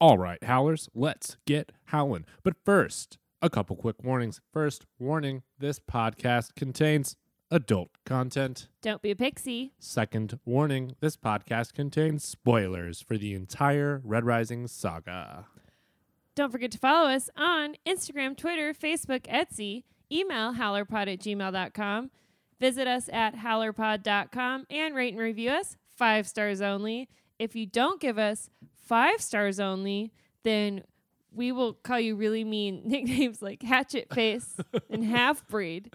All right, howlers, let's get howling. But first, a couple quick warnings. First, warning this podcast contains adult content. Don't be a pixie. Second, warning this podcast contains spoilers for the entire Red Rising saga. Don't forget to follow us on Instagram, Twitter, Facebook, Etsy, email howlerpod at gmail.com, visit us at howlerpod.com, and rate and review us five stars only. If you don't give us five stars only, then we will call you really mean nicknames like Hatchet Face and Half Breed.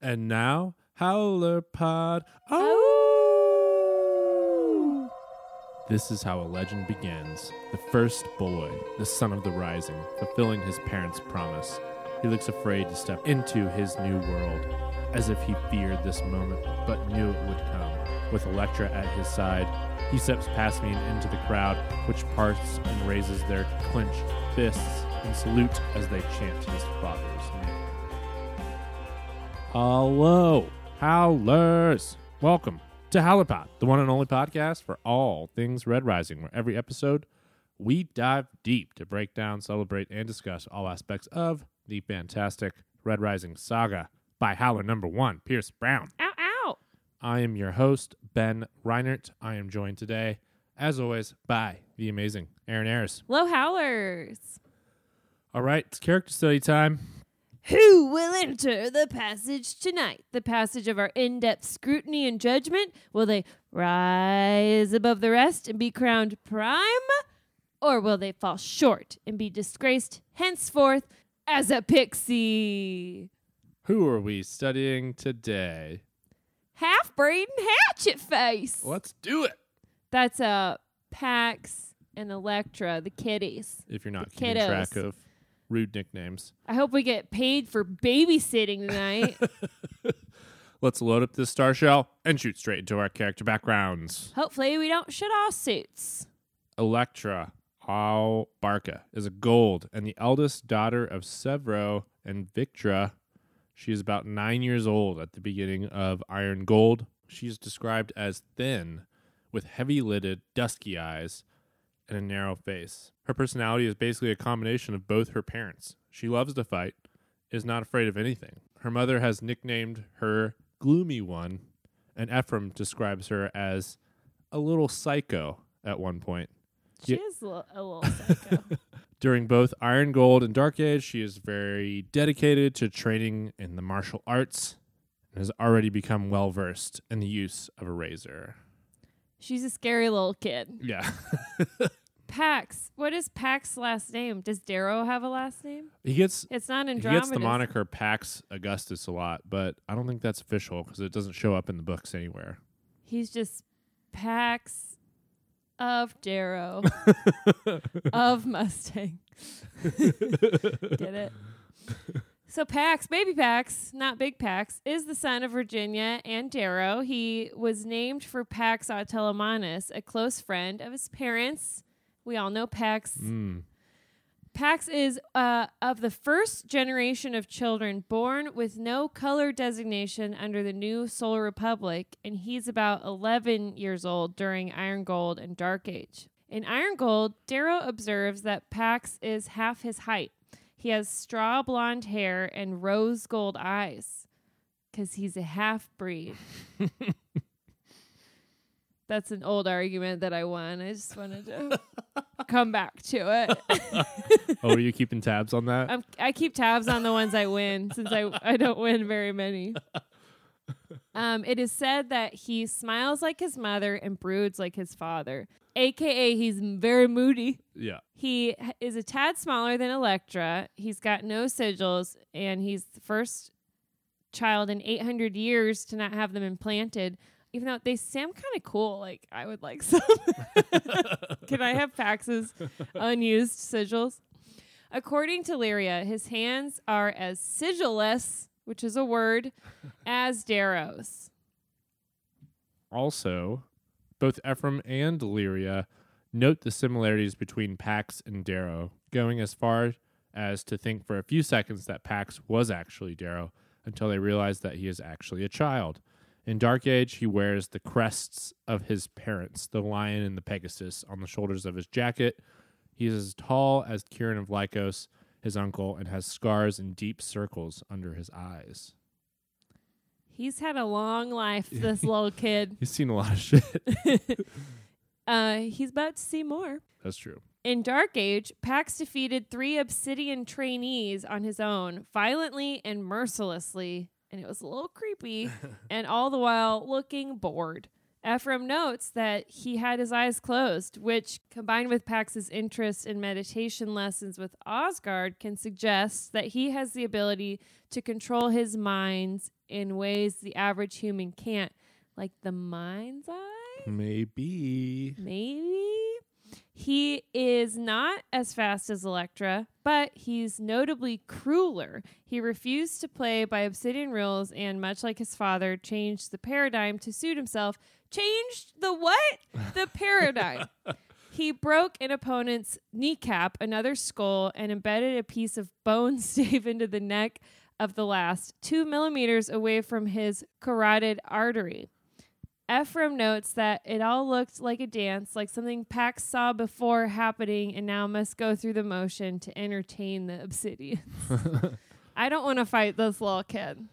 And now, Howler Pod. Oh! oh! This is how a legend begins. The first boy, the son of the rising, fulfilling his parents' promise. He looks afraid to step into his new world, as if he feared this moment, but knew it would come. With Electra at his side, he steps past me and into the crowd, which parts and raises their clenched fists in salute as they chant his father's name. Hello, Howlers! Welcome to Howlerpod, the one and only podcast for all things Red Rising, where every episode we dive deep to break down, celebrate, and discuss all aspects of the fantastic Red Rising saga by Howler number one, Pierce Brown. Ow, ow. I am your host, Ben Reinert. I am joined today, as always, by the amazing Aaron Ayers. Low Howlers. All right, it's character study time. Who will enter the passage tonight? The passage of our in depth scrutiny and judgment? Will they rise above the rest and be crowned prime? Or will they fall short and be disgraced henceforth as a pixie? Who are we studying today? Half breed and hatchet face. Let's do it. That's uh, Pax and Electra, the kitties. If you're not keeping kiddos. track of rude nicknames. I hope we get paid for babysitting tonight. Let's load up this star shell and shoot straight into our character backgrounds. Hopefully, we don't shit our suits. Electra au Barca is a gold and the eldest daughter of Sevro and Victra. She is about nine years old at the beginning of Iron Gold. She is described as thin, with heavy lidded, dusky eyes and a narrow face. Her personality is basically a combination of both her parents. She loves to fight, is not afraid of anything. Her mother has nicknamed her Gloomy One, and Ephraim describes her as a little psycho at one point. She Yeah. is a little, a little psycho. During both Iron Gold and Dark Age, she is very dedicated to training in the martial arts and has already become well versed in the use of a razor. She's a scary little kid. Yeah. Pax. What is Pax's last name? Does Darrow have a last name? he gets It's not in drama. he Andromeda. gets the moniker Pax Augustus a lot, but I don't think that's official because it doesn't show up in the books anywhere. He's just Pax of Darrow of Mustang. Get it? So Pax, baby Pax, not big Pax, is the son of Virginia and Darrow. He was named for Pax au Telemanus, a close friend of his parents. We all know Pax. Mm. Pax is uh, of the first generation of children born with no color designation under the new Solar Republic, and he's about 11 years old during Iron Gold and Dark Age. In Iron Gold, Darrow observes that Pax is half his height. He has straw blonde hair and rose gold eyes because he's a half breed. That's an old argument that I won. I just wanted to come back to it. oh, are you keeping tabs on that? I'm, I keep tabs on the ones I win since I, I don't win very many. Um, it is said that he smiles like his mother and broods like his father, aka he's very moody. yeah. He is a tad smaller than Electra. He's got no sigils, and he's the first child in 800 years to not have them implanted. Even though they sound kind of cool, like I would like some. Can I have Pax's unused sigils? According to Lyria, his hands are as sigilless, which is a word, as Darrow's. Also, both Ephraim and Lyria note the similarities between Pax and Darrow, going as far as to think for a few seconds that Pax was actually Darrow until they realize that he is actually a child. In Dark Age, he wears the crests of his parents, the lion and the Pegasus, on the shoulders of his jacket. He is as tall as Kieran of Lykos, his uncle, and has scars and deep circles under his eyes. He's had a long life, this little kid. He's seen a lot of shit. Uh, he's about to see more. That's true. In Dark Age, Pax defeated three Obsidian trainees on his own, violently and mercilessly, and it was a little creepy, and all the while looking bored. Ephraim notes that he had his eyes closed, which, combined with Pax's interest in meditation lessons with Osgard, can suggest that he has the ability to control his minds in ways the average human can't, like the mind's eye? Maybe. Maybe. He is not as fast as Electra, but he's notably crueler. He refused to play by obsidian rules and, much like his father, changed the paradigm to suit himself. Changed the what? The paradigm. He broke an opponent's kneecap, another skull, and embedded a piece of bone stave into the neck of the last, two millimeters away from his carotid artery. Ephraim notes that it all looked like a dance, like something Pax saw before happening and now must go through the motion to entertain the obsidians. I don't want to fight this little kid.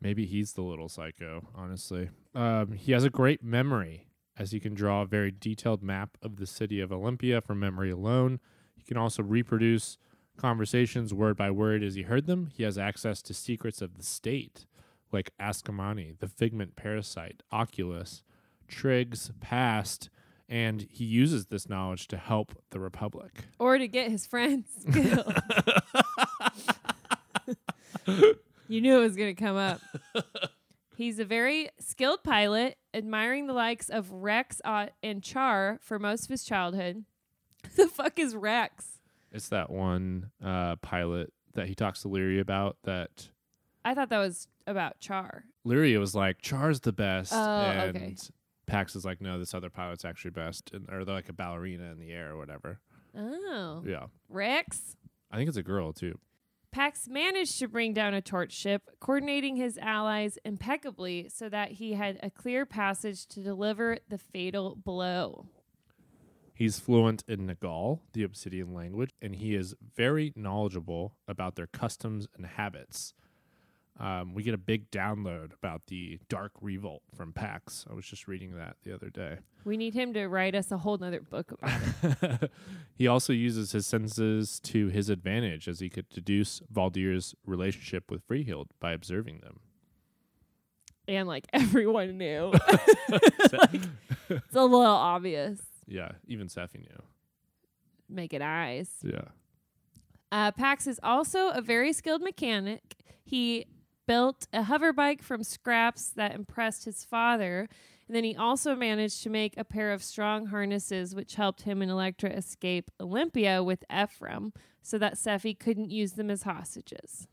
Maybe he's the little psycho, honestly. Um, he has a great memory, as he can draw a very detailed map of the city of Olympia from memory alone. He can also reproduce conversations word by word as he heard them. He has access to secrets of the state, like Ascomanni, the Figment parasite, Oculus, Triggs past, and he uses this knowledge to help the Republic. Or to get his friends killed. you knew it was going to come up. He's a very skilled pilot, admiring the likes of Rex uh, and Char for most of his childhood. the fuck is Rex? It's that one uh, pilot that he talks to Lyria about that I thought that was about Char. Lyria was like, Char's the best. Oh, and okay. Pax is like, no, this other pilot's actually best. And, or they're like a ballerina in the air or whatever. Oh. Yeah. Rex? I think it's a girl too. Pax managed to bring down a torch ship, coordinating his allies impeccably so that he had a clear passage to deliver the fatal blow. He's fluent in Nagal, the Obsidian language, and he is very knowledgeable about their customs and habits. Um, we get a big download about the Dark Revolt from Pax. I was just reading that the other day. We need him to write us a whole nother book about it. he also uses his senses to his advantage as he could deduce Valdir's relationship with Freehild by observing them. and like everyone knew. Like, it's a little obvious. Yeah, even Sefi knew. Make it eyes. Yeah. Uh, Pax is also a very skilled mechanic. He built a hover bike from scraps that impressed his father. And then he also managed to make a pair of strong harnesses, which helped him and Electra escape Olympia with Ephraim so that Sefi couldn't use them as hostages.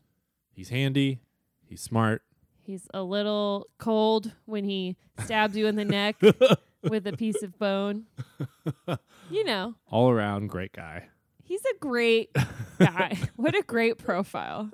He's handy. He's smart. He's a little cold when he stabs you in the neck with a piece of bone. You know, All around great guy. He's a great guy. what a great profile.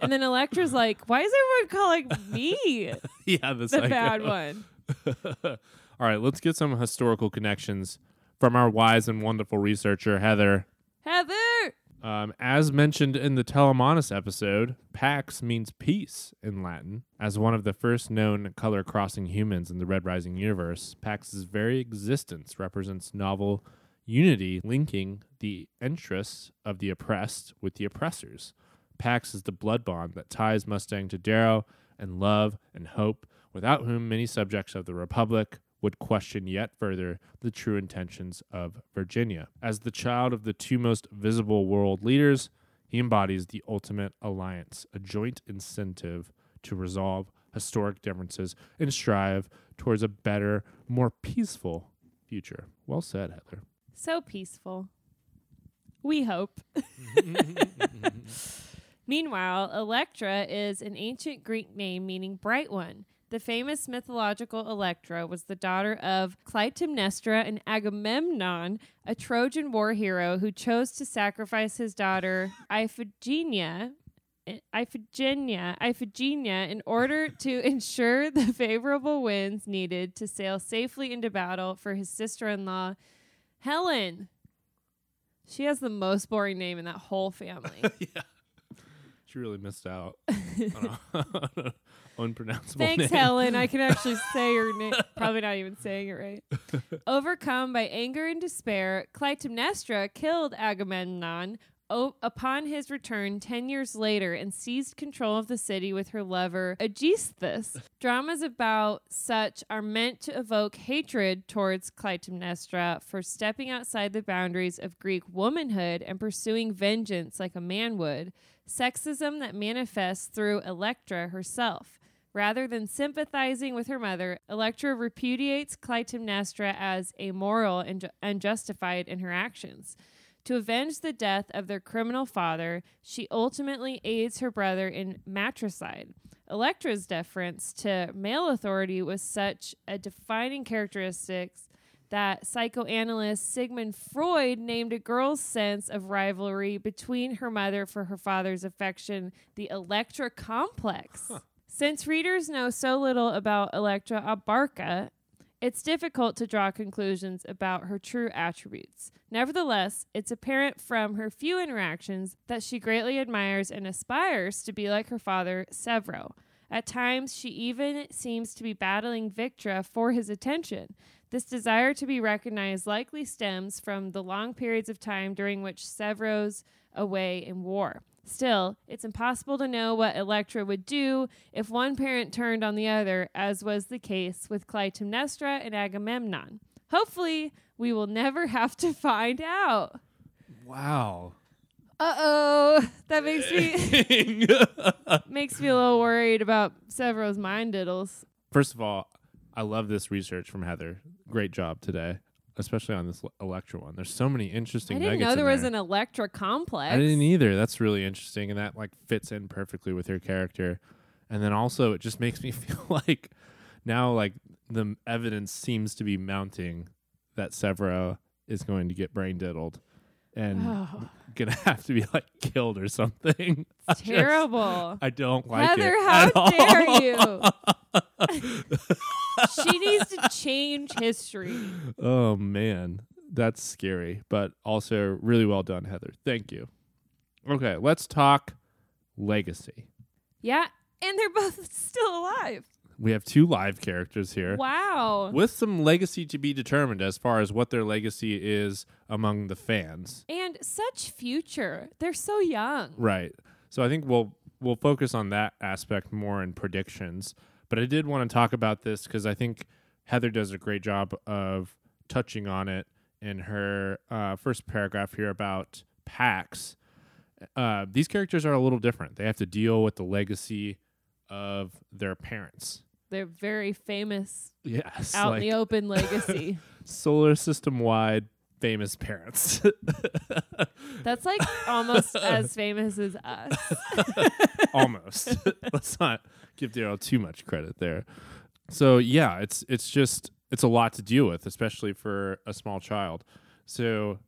And then Electra's like, why is everyone calling me yeah, the, the bad one? All right, let's get some historical connections from our wise and wonderful researcher, Heather. Heather! Um, as mentioned in the Telemanus episode, Pax means peace in Latin. As one of the first known color crossing humans in the Red Rising universe, Pax's very existence represents novel unity linking the interests of the oppressed with the oppressors. Pax is the blood bond that ties Mustang to Darrow and love and hope, without whom many subjects of the Republic would question yet further the true intentions of Virginia. As the child of the two most visible world leaders, he embodies the ultimate alliance, a joint incentive to resolve historic differences and strive towards a better, more peaceful future. Well said, Heather. So peaceful. We hope. Meanwhile, Electra is an ancient Greek name meaning bright one. The famous mythological Electra was the daughter of Clytemnestra and Agamemnon, a Trojan war hero who chose to sacrifice his daughter Iphigenia. Iphigenia, Iphigenia, in order to ensure the favorable winds needed to sail safely into battle for his sister-in-law Helen. She has the most boring name in that whole family. yeah. She really missed out on unpronounceable Thanks, name. Helen. I can actually say her name. Probably not even saying it right. Overcome by anger and despair, Clytemnestra killed Agamemnon o- upon his return 10 years later and seized control of the city with her lover Aegisthus. Dramas about such are meant to evoke hatred towards Clytemnestra for stepping outside the boundaries of Greek womanhood and pursuing vengeance like a man would, sexism that manifests through Electra herself. Rather than sympathizing with her mother, Electra repudiates Clytemnestra as amoral and unjustified in her actions. To avenge the death of their criminal father, she ultimately aids her brother in matricide. Electra's deference to male authority was such a defining characteristic that psychoanalyst Sigmund Freud named a girl's sense of rivalry between her mother for her father's affection the Electra complex. Since readers know so little about Electra au Barca, it's difficult to draw conclusions about her true attributes. Nevertheless, it's apparent from her few interactions that she greatly admires and aspires to be like her father, Sevro. At times, she even seems to be battling Victra for his attention. This desire to be recognized likely stems from the long periods of time during which Sevro's away in war. Still, it's impossible to know what Electra would do if one parent turned on the other, as was the case with Clytemnestra and Agamemnon. Hopefully, we will never have to find out. Wow. Uh oh, that makes me makes me a little worried about Sevro's mind diddles. First of all, I love this research from Heather. Great job today, especially on this Electra one. There's so many interesting. I didn't know there was there. an Electra complex. I didn't either. That's really interesting, and that like fits in perfectly with her character. And then also, it just makes me feel like now, like the evidence seems to be mounting that Sevro is going to get brain diddled and Oh, gonna have to be like killed or something. I it's just- terrible. I don't like Heather, it. how at all. dare you? She needs to change history. Oh man, that's scary, but also really well done, Heather. Thank you. Okay, let's talk legacy. Yeah, and they're both still alive. We have two live characters here. Wow. with some legacy to be determined as far as what their legacy is among the fans. And such future. They're so young. Right. So I think we'll we'll focus on that aspect more in predictions. But I did want to talk about this because I think Heather does a great job of touching on it in her uh, first paragraph here about Pax. Uh, these characters are a little different. They have to deal with the legacy of their parents. They're very famous Yes, out like in the open legacy. solar system wide famous parents. That's like almost as famous as us. almost. Let's not give Daryl too much credit there. So yeah, it's it's just it's a lot to deal with, especially for a small child. So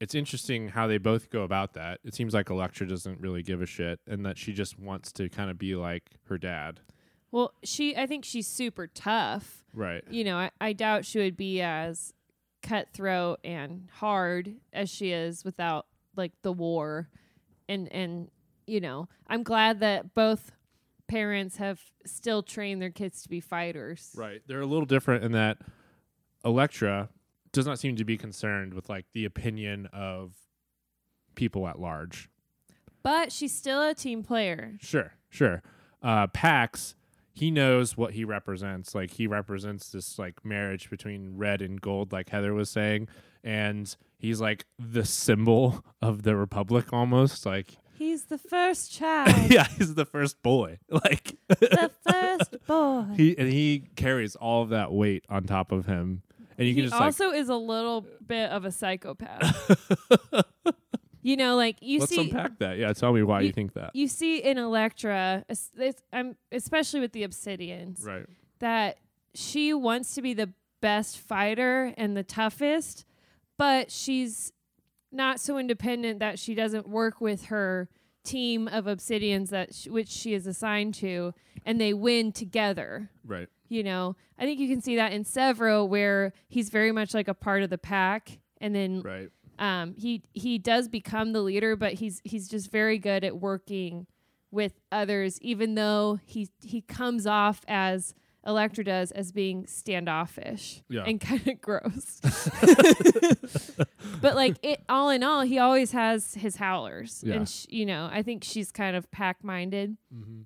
it's interesting how they both go about that. It seems like Electra doesn't really give a shit, and that she just wants to kind of be like her dad. Well, she I think she's super tough. Right. You know, I, I doubt she would be as cutthroat and hard as she is without like the war. And and you know, I'm glad that both parents have still trained their kids to be fighters. Right. They're a little different in that Electra does not seem to be concerned with like the opinion of people at large. But she's still a team player. Sure, sure. Uh, Pax, he knows what he represents. Like he represents this like marriage between red and gold, like Heather was saying, and he's like the symbol of the republic almost. Like, He's the first child. yeah, he's the first boy. Like the first boy. he and he carries all of that weight on top of him, and you he can just also is a little bit of a psychopath. you know, like you let's see unpack that. Yeah, tell me why you, you- think that. you see in Electra, it's- um, especially with the Obsidians, Right. that she wants to be the best fighter and the toughest, but she's not so independent that she doesn't work with her team of Obsidians that sh- which she is assigned to, and they win together. Right. You know, I think you can see that in Sevro, where he's very much like a part of the pack, and then Right. Um, he he does become the leader, but he's he's just very good at working with others, even though he he comes off as Electra does as being standoffish Yeah. and kind of gross. but like it, all in all, he always has his howlers, Yeah. and sh- you know, I think she's kind of pack minded. Mm-hmm.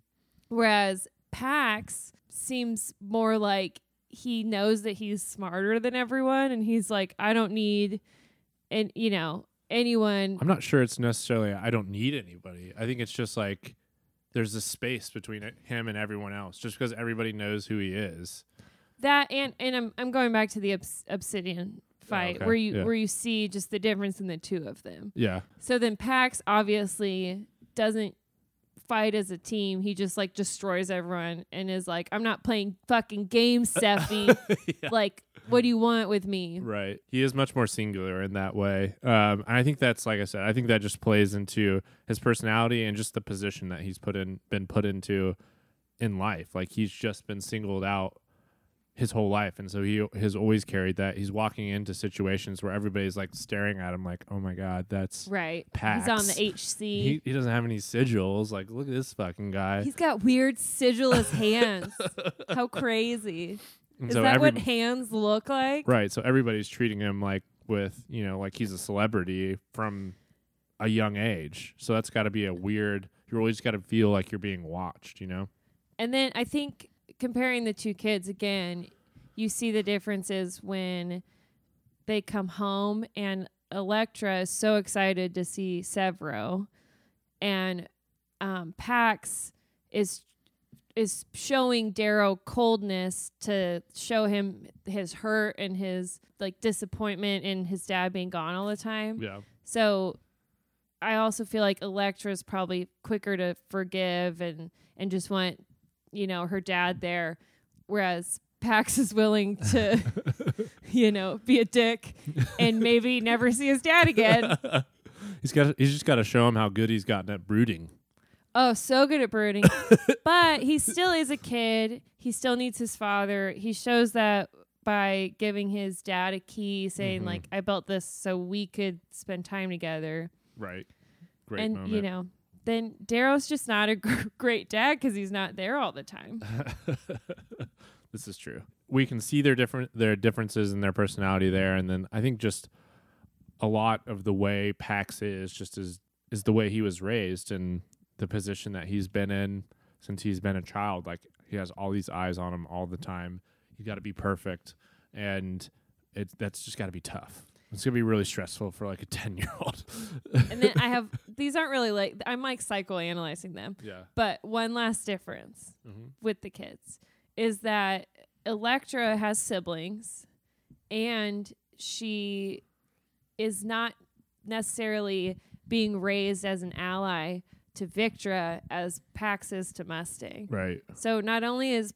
Whereas Pax seems more like he knows that he's smarter than everyone and he's like, I don't need and you know, anyone I'm not sure it's necessarily I don't need anybody. I think it's just like there's a space between it, him and everyone else, just because everybody knows who he is. that and and I'm I'm going back to the obs- obsidian oh, fight okay. where you Yeah. where you see just the difference in the two of them. Yeah, So then Pax obviously doesn't fight as a team. He just like destroys everyone and is like, I'm not playing fucking games, Sefi. Yeah. Like, what do you want with me? right. He is much more singular in that way, um, and I think that's like I said. I think that just plays into his personality and just the position that he's put in, been put into in life. Like he's just been singled out his whole life, and so he has always carried that. He's walking into situations where everybody's like staring at him, like, "Oh my god, that's." Right. Pax. He's on the HC. He, he doesn't have any sigils. Like, look at this fucking guy. He's got weird sigilless hands. How crazy. And Is so that every- what hands look like? Right. So everybody's treating him like with, you know, like he's a celebrity from a young age. So that's got to be a weird, You're always got to feel like you're being watched, you know? And then I think comparing the two kids again, you see the differences when they come home and Electra is so excited to see Sevro and um, Pax is is showing Darrow coldness to show him his hurt and his like disappointment in his dad being gone all the time. Yeah. So I also feel like Electra's probably quicker to forgive and and just want, you know, her dad there. Whereas Pax is willing to, you know, be a dick and maybe never see his dad again. he's got, he's just got to show him how good he's gotten at brooding. Oh, so good at brooding. but he still is a kid. He still needs his father. He shows that by giving his dad a key saying Mhm. like I built this so we could spend time together. Right. Great and moment. you know, then Darrow's just not a gr- great dad because he's not there all the time. this is true. We can see their different their differences in their personality there, and then I think just a lot of the way Pax is just is is the way he was raised and the position that he's been in since he's been a child. Like he has all these eyes on him all the time. You got to be perfect, and it that's just got to be tough. It's gonna be really stressful for like a ten year old. and then I have these aren't really like I'm like psychoanalyzing them, yeah. but one last difference hmm with the kids is that Electra has siblings and she is not necessarily being raised as an ally to Victra as Pax is to Mustang. Right. So not only is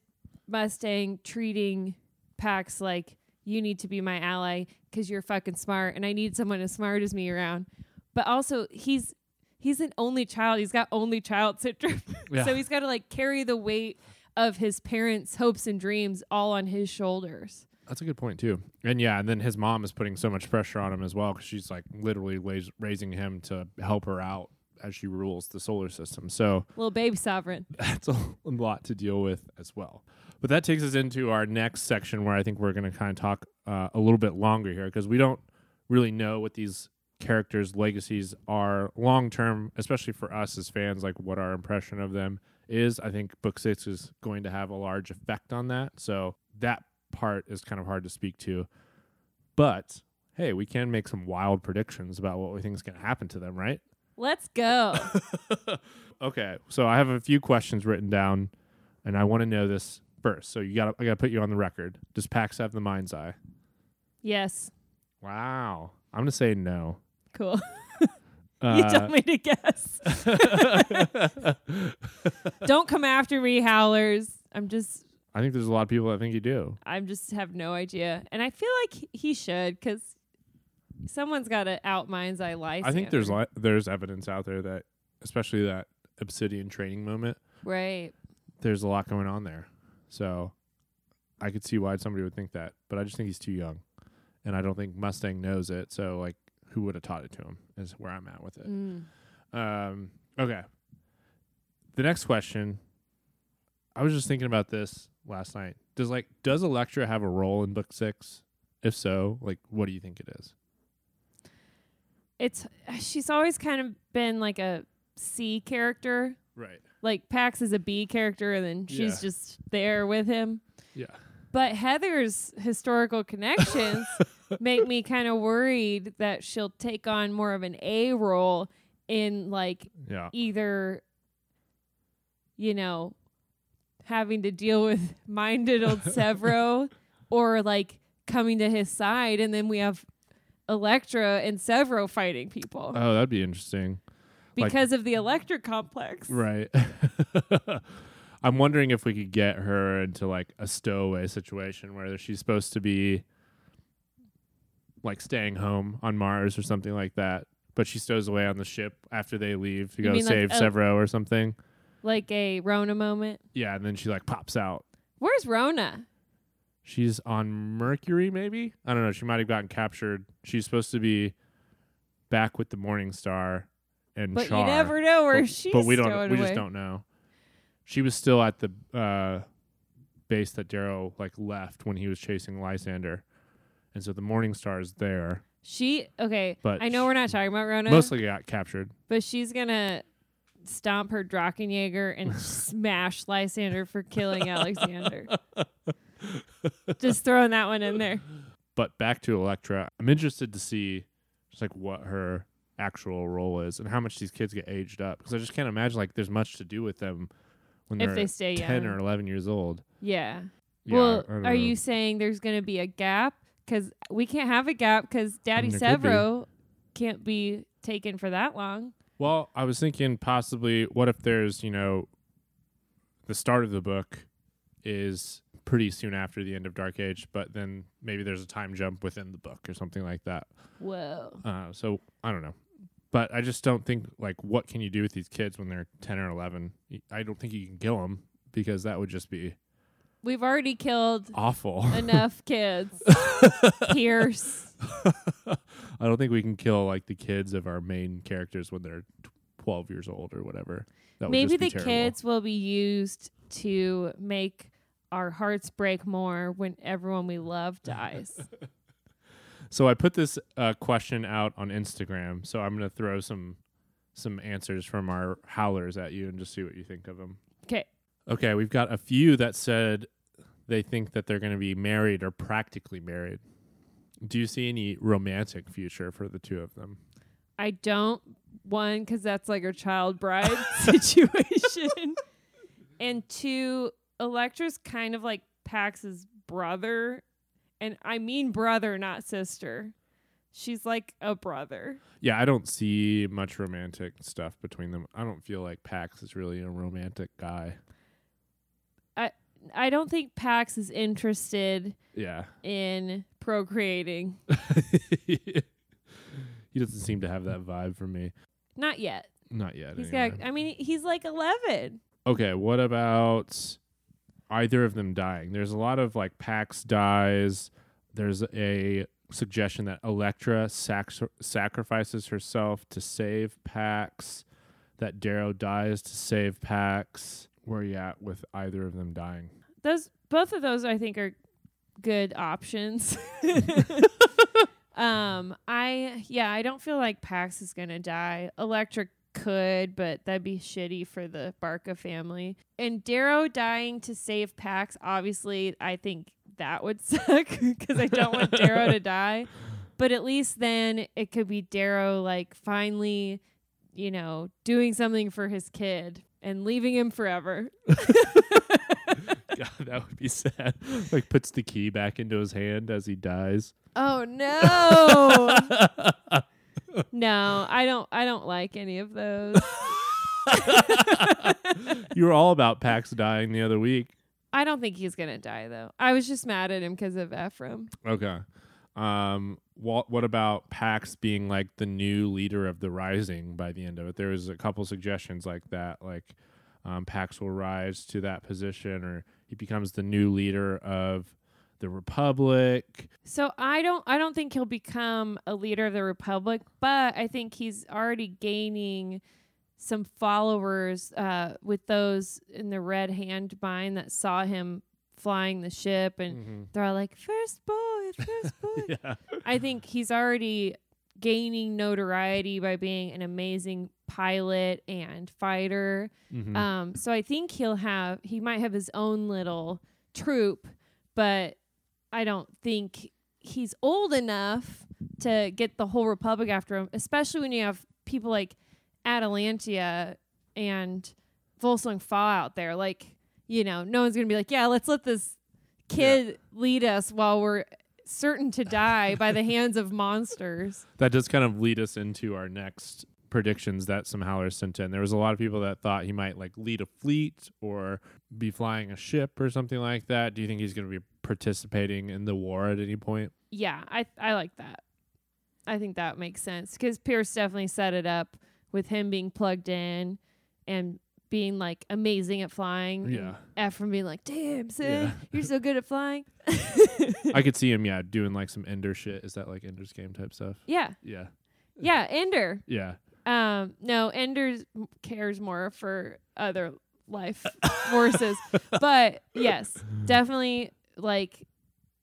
Mustang treating Pax like you need to be my ally because you're fucking smart and I need someone as smart as me around, but also he's he's an only child. He's got only child syndrome. Yeah. so he's got to like carry the weight of his parents' hopes and dreams all on his shoulders. That's a good point too. And yeah, and then his mom is putting so much pressure on him as well because she's like literally rais- raising him to help her out as she rules the solar system. So Little baby sovereign. that's a lot to deal with as well. But that takes us into our next section where I think we're going to kind of talk uh, a little bit longer here because we don't really know what these characters' legacies are long term, especially for us as fans, like what our impression of them is. I think book six is going to have a large effect on that. So that part is kind of hard to speak to. But hey, we can make some wild predictions about what we think is going to happen to them, right? Let's go. okay, so I have a few questions written down, and I want to know this first. So you got, I got to put you on the record. Does Pax have the mind's eye? yes. Wow, I'm gonna say no. Cool. Uh, you told me to guess. Don't come after me, howlers. I'm just I think there's a lot of people that think you do. I just have no idea, and I feel like he- he should because someone's got to out mind's eye lie. I think there's li- there's evidence out there that, especially that Obsidian training moment, right. there's a lot going on there. So I could see why somebody would think that, but I just think he's too young, and I don't think Mustang knows it. So like, who would have taught it to him. Is where I'm at with it. Mm. Um, okay. The next question. I was just thinking about this last night. Does like does Electra have a role in book six? If so, like what do you think it is? It's she's always kind of been like a C character. Right. Like Pax is a B character, and then she's Yeah. just there with him. Yeah. But Heather's historical connections make me kind of worried that she'll take on more of an A role in like Yeah. either, you know, having to deal with minded old Sevro or like coming to his side. And then we have Electra and Sevro fighting people Oh, that'd be interesting. like- because of the electric complex. Right. I'm wondering if we could get her into like a stowaway situation where she's supposed to be like staying home on Mars or something like that, but she stows away on the ship after they leave to You go like save a- Sevro or something. Like a Rhonna moment. Yeah, and then she like pops out. Where's Rhonna? She's on Mercury, maybe. I don't know. She might have gotten captured. She's supposed to be back with the Morning Star and But Char. you never know where but, she's but we don't. We away. just don't know. She was still at the uh, base that Darrow like left when he was chasing Lysander, and so the Morning Star is there, She okay. but I know we're not talking about Rhonna, mostly got captured. but she's gonna stomp her Drachenjäger and smash Lysander for killing Alexandar. Just throwing that one in there. But back to Electra, I'm interested to see just like what her actual role is and how much these kids get aged up because I just can't imagine like there's much to do with them when If they're they stay ten young. or eleven years old. Yeah. Yeah, well, are know. you saying there's going to be a gap? Because we can't have a gap because Daddy could be. Sevro can't be taken for that long. Well, I was thinking possibly what if there's, you know, the start of the book is pretty soon after the end of Dark Age, but then maybe there's a time jump within the book or something like that. Whoa. Uh, so I don't know. But I just don't think like what can you do with these kids when they're 10 or 11? I don't think you can kill them because that would just be We've already killed awful. enough kids. Pierce. I don't think we can kill like the kids of our main characters when they're 12 years old or whatever. That would Maybe the terrible. kids will be used to make our hearts break more when everyone we love dies. So I put this uh, question out on Instagram. So I'm going to throw some some answers from our howlers at you and just see what you think of them. Okay, Okay, we've got a few that said they think that they're going to be married or practically married. Do you see any romantic future for the two of them? I don't one because that's like a child bride situation, and two, Electra's kind of like Pax's brother, and I mean brother, not sister. She's like a brother. Yeah, I don't see much romantic stuff between them. I don't feel like Pax is really a romantic guy. I I don't think Pax is interested Yeah. in procreating. he doesn't seem to have that vibe for me. Not yet. Not yet. He's anyway. got. I mean, he's like eleven. Okay, what about either of them dying? There's a lot of like Pax dies. There's a suggestion that Electra sac- sacrifices herself to save Pax. That Darrow dies to save Pax. Where are you at with either of them dying? Those both of those I think are good options. um, I yeah, I don't feel like Pax is gonna die. Electric could, but that'd be shitty for the Barca family. And Darrow dying to save Pax, obviously, I think that would suck because I don't want Darrow to die. But at least then it could be Darrow like finally, you know, doing something for his kid and leaving him forever. God, that would be sad. Like puts the key back into his hand as he dies. Oh no. No, I don't I don't like any of those. you were all about Pax dying the other week. I don't think he's going to die though. I was just mad at him because of Ephraim. Okay. Um what what about Pax being like the new leader of the rising by the end of it? There was a couple suggestions like that, like um, Pax will rise to that position or he becomes the new leader of the Republic. So I don't I don't think he'll become a leader of the Republic, but I think he's already gaining some followers uh, with those in the Red Hand mine that saw him flying the ship and Mm-hmm. they're all like first boy, first boy. yeah. I think he's already gaining notoriety by being an amazing pilot and fighter. Mhm. Um, so I think he'll have he might have his own little troop, but I don't think he's old enough to get the whole republic after him, especially when you have people like Atalantia and Volsung Fa out there. Like, you know, no one's gonna be like, Yeah, let's let this kid lead us while we're certain to die by the hands of monsters. that does kind of lead us into our next predictions that some howlers sent in. There was a lot of people that thought he might like lead a fleet or be flying a ship or something like that. Do you think he's going to be participating in the war at any point? Yeah, I I like that. I think that makes sense because Pierce definitely set it up with him being plugged in and being like amazing at flying. Yeah. Ephraim being like, "Damn, son, Yeah. you're so good at flying." I could see him, yeah, doing like some Ender shit. Is that like Ender's game type stuff? yeah, Yeah. yeah, Ender. Yeah. Um, no, Ender cares more for other life forces, but yes, definitely like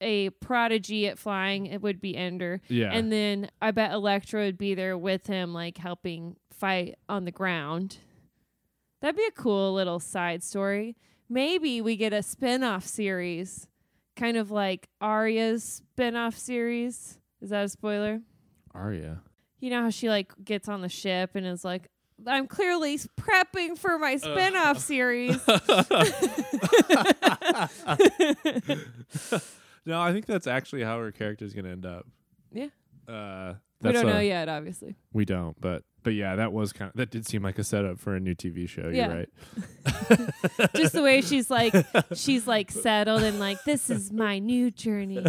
a prodigy at flying. It would be Ender. Yeah. And then I bet Electra would be there with him, like helping fight on the ground. That'd be a cool little side story. Maybe we get a spin off series, kind of like Arya's spin off series. Is that a spoiler? Arya. You know how she like gets on the ship and is like, I'm clearly prepping for my spin off series. no, I think that's actually how her character is going to end up. Yeah. Uh, we don't a- know yet, obviously. We don't, but but yeah, that was kind of that did seem like a setup for a new TV show. Yeah. You're right. Just the way she's like, she's like settled and like, this is my new journey.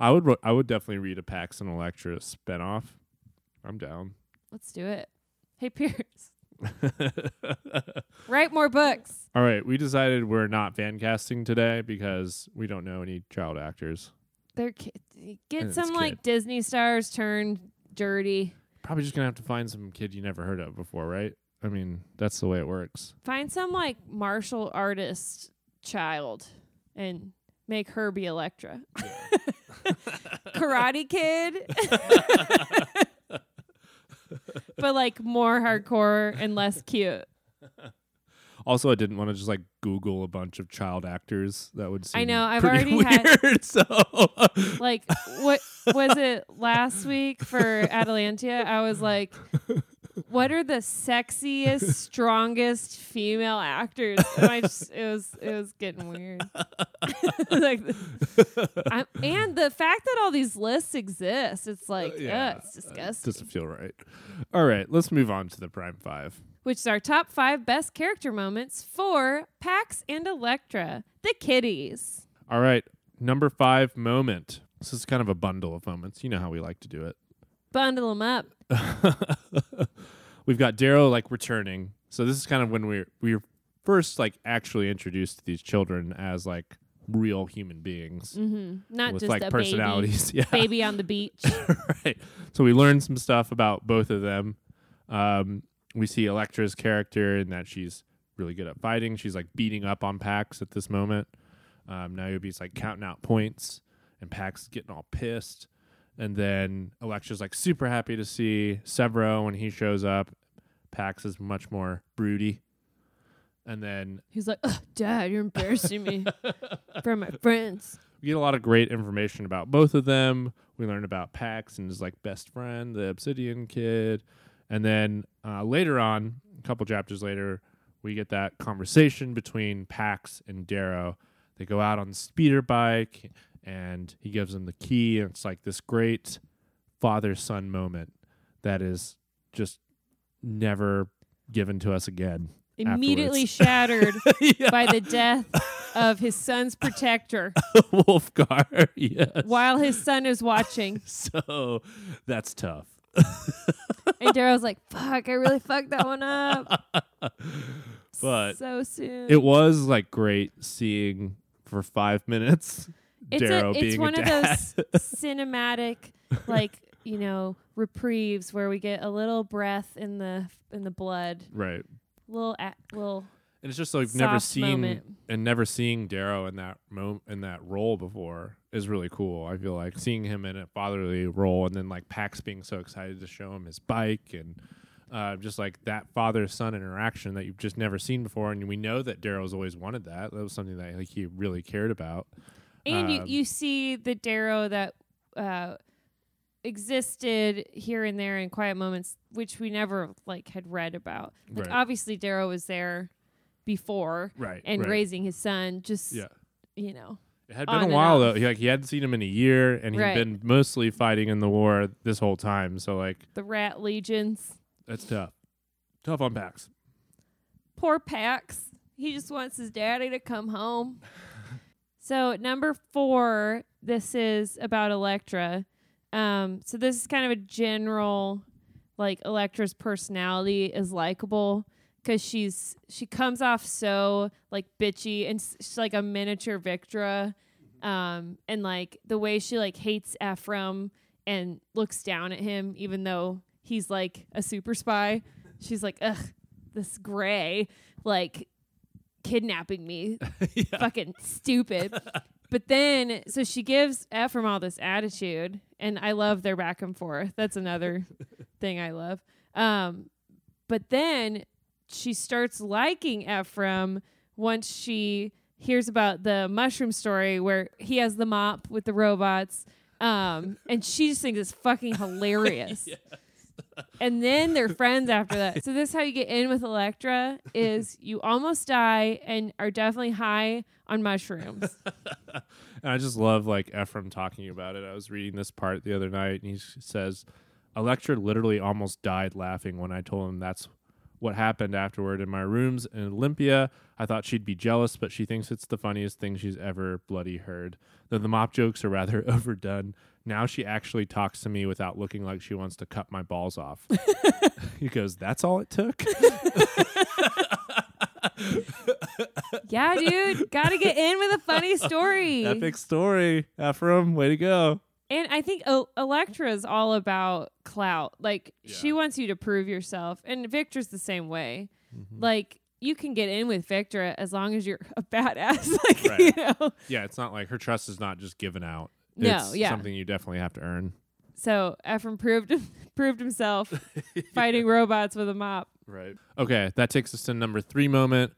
I would ro- I would definitely read a Pax and Electra spinoff. I'm down. Let's do it. Hey, Pierce, write more books. All right, we decided we're not fan casting today because we don't know any child actors. They're ki- And get it's some like kid. Disney stars turned dirty. Probably just gonna have to find some kid you never heard of before, right? I mean, that's the way it works. Find some like martial artist child and make her be Electra. Karate Kid. but like more hardcore and less cute. Also, I didn't want to just like Google a bunch of child actors. That would seem I know, I've already had- so Like what was it last week for Atalantia? I was like, what are the sexiest, strongest female actors? And I just it was it was getting weird. like, I'm, and the fact that all these lists exist, it's like, Uh, yeah, it's uh, disgusting. doesn't feel right. All right, let's move on to the Prime Five. Which is our top five best character moments for Pax and Electra, the kitties. All right, number five moment. This is kind of a bundle of moments. You know how we like to do it. Bundle them up. We've got Darrow like returning. So this is kind of when we're we're first like actually introduced to these children as like real human beings hmm Not with just like personalities. Yeah. baby, baby on the beach. right. So we learn some stuff about both of them. Um, we see Electra's character and that she's really good at fighting. She's like beating up on Pax at this moment. Um, Niobe's like counting out points, and Pax is getting all pissed. And then Electra's like super happy to see Sevro when he shows up. Pax is much more broody. And then He's like, Dad, you're embarrassing me for my friends. we get a lot of great information about both of them. We learn about Pax and his like best friend, the Obsidian kid, and then uh, later on, a couple chapters later, we get that conversation between Pax and Darrow. They go out on the speeder bike, and he gives them the key, and it's like this great father son moment that is just never given to us again. Immediately shattered yeah. by the death of his son's protector Wulfgar, yes. while his son is watching. So that's tough. And Daryl's like, fuck, I really fucked that one up. But so soon. it was like great seeing for five minutes. It's Darrow a, it's being one of those cinematic like you know reprieves where we get a little breath in the in the blood, right. Little a, little And it's just like never seen moment. and never seeing Darrow in that mo- in that role before is really cool. I feel like seeing him in a fatherly role, and then like Pax being so excited to show him his bike, and uh, just like that father son interaction that you've just never seen before. And we know that Darrow's always wanted that. That was something that like he really cared about. And you, Um, you see the Darrow that uh, existed here and there in quiet moments, which we never like had read about. Like Right. obviously Darrow was there before Right. and right. raising his son. Just Yeah. you know, It had been a while though. He like he hadn't seen him in a year, and he'd Right. been mostly fighting in the war this whole time. So like the rat legions. that's tough. Tough on Pax. Poor Pax. He just wants his daddy to come home. so number four, this is about Electra. Um, so this is kind of a general, like Electra's personality is likable because she's she comes off so like bitchy and s- she's like a miniature Victra, um, and like the way she like hates Ephraim and looks down at him even though he's like a super spy. She's like, ugh, this gray, like kidnapping me. Fucking stupid. But then, so she gives Ephraim all this attitude, and I love their back and forth. That's another thing I love. Um, but then she starts liking Ephraim once she hears about the mushroom story where he has the mop with the robots. Um, and she just thinks it's fucking hilarious. And then they're friends after that. So this is how you get in with Electra is you almost die and are definitely high on mushrooms. And I just love like Ephraim talking about it. I was reading this part the other night, and he says, "Electra literally almost died laughing when I told him that's what happened afterward in my rooms in Olympia. I thought she'd be jealous, but she thinks it's the funniest thing she's ever bloody heard. Though the mop jokes are rather overdone. Now she actually talks to me without looking like she wants to cut my balls off." he goes, "That's all it took." yeah, dude, gotta get in with a funny story. Epic story, Ephraim. Way to go. And I think o- Electra is all about clout. Like she wants you to prove yourself, and Victra's the same way. Mm-hmm. Like you can get in with Victor as long as you're a badass. like Right. you know. Yeah, it's not like her trust is not just given out. No, it's yeah. something you definitely have to earn. So Ephraim proved proved himself fighting robots with a mop. Right. Okay, that takes us to number three moment,